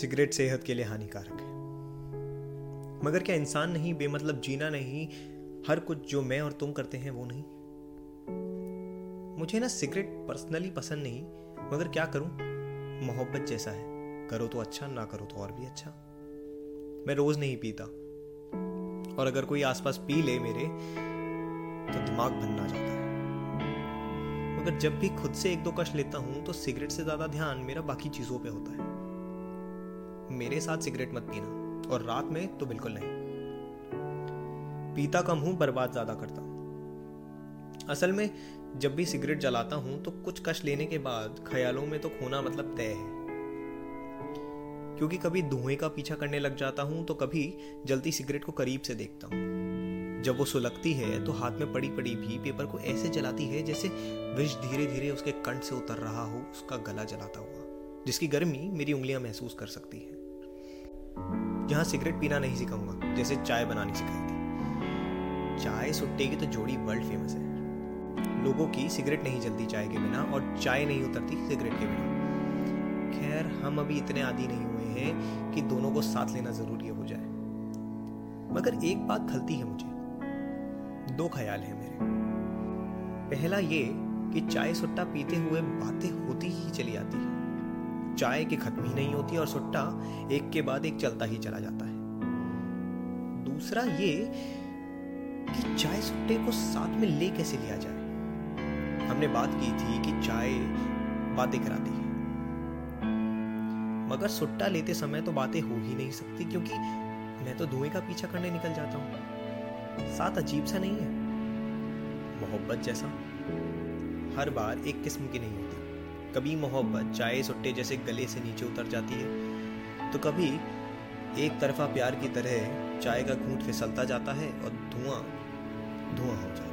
Cigarette सेहत के लिए हानिकारक है। मगर क्या इंसान नहीं, बेमतलब जीना नहीं, हर कुछ जो मैं और तुम करते हैं वो नहीं? मुझे ना सिगरेट पर्सनली पसंद नहीं, मगर क्या करूँ? मोहब्बत जैसा है। करो तो अच्छा ना करो तो और भी अच्छा। मैं रोज नहीं पीता। और अगर कोई आसपास पी ले मेरे तो दिमाग बनना जाता है। मगर जब भी खुद से एक दो कश लेता हूँ तो सिगरेट से ज़्यादा ध्यान मेरा बाकी चीज़ों पे होता है। मेरे साथ सिगरेट मत पीना और रात में तो बिल्कुल नहीं। पीता कम हूँ, बर्बाद ज़्यादा करता असल में, जब भी सिगरेट जलाता हूँ तो कुछ कश लेने के बाद ख्यालों में तो खोना मतलब तय है। क्योंकि कभी धुएँ का पीछा करने लग जाता हूँ तो कभी जलती सिगरेट को करीब से देखता हूँ। जब वो सुलगती है तो हाथ में पड़ी पड़ी भी पेपर को ऐसे जलाती है, जैसे विष धीरे धीरे उसके कंठ से उतर रहा हो, उसका गला जलाता हुआ, जिसकी गर्मी मेरी उंगलियाँ महसूस कर सकती है। यहाँ सिगरेट पीना नहीं सिखाऊँगा, जैसे चाय बनानी सिखाई थी चाय सुट्टे की तो जोड़ी वर्ल्ड फ़ेमस है। लोगों की सिगरेट नहीं जलती चाय के बिना और चाय नहीं उतरती सिगरेट के बिना। खैर, हम अभी इतने आदि नहीं हुए हैं कि दोनों को साथ लेना ज़रूरी हो जाए। मगर एक बात खलती है मुझे। दो ख्याल है मेरे। पहला ये कि चाय सुट्टा पीते हुए बातें होती ही चली आती है। चाय की खत्म ही नहीं होती और सुट्टा एक के बाद एक चलता ही चला जाता है। दूसरा ये कि चाय सुट्टे को साथ में ले कैसे लिया जाए? हमने बात की थी कि चाय बातें कराती है। मगर सुट्टा लेते समय तो बातें हो ही नहीं सकती क्योंकि मैं तो धुएँ का पीछा करने निकल जाता हूँ। साथ अजीब सा नहीं है। मोहब्बत जैसा। हर बार एक किस्म की नहीं होती। कभी मोहब्बत, चाय सुट्टे जैसे गले से नीचे उतर जाती है। तो कभी एक तरफा प्यार की तरह चाय का घूट फिसलता जाता है और धुआँ धुआँ हो जाता है।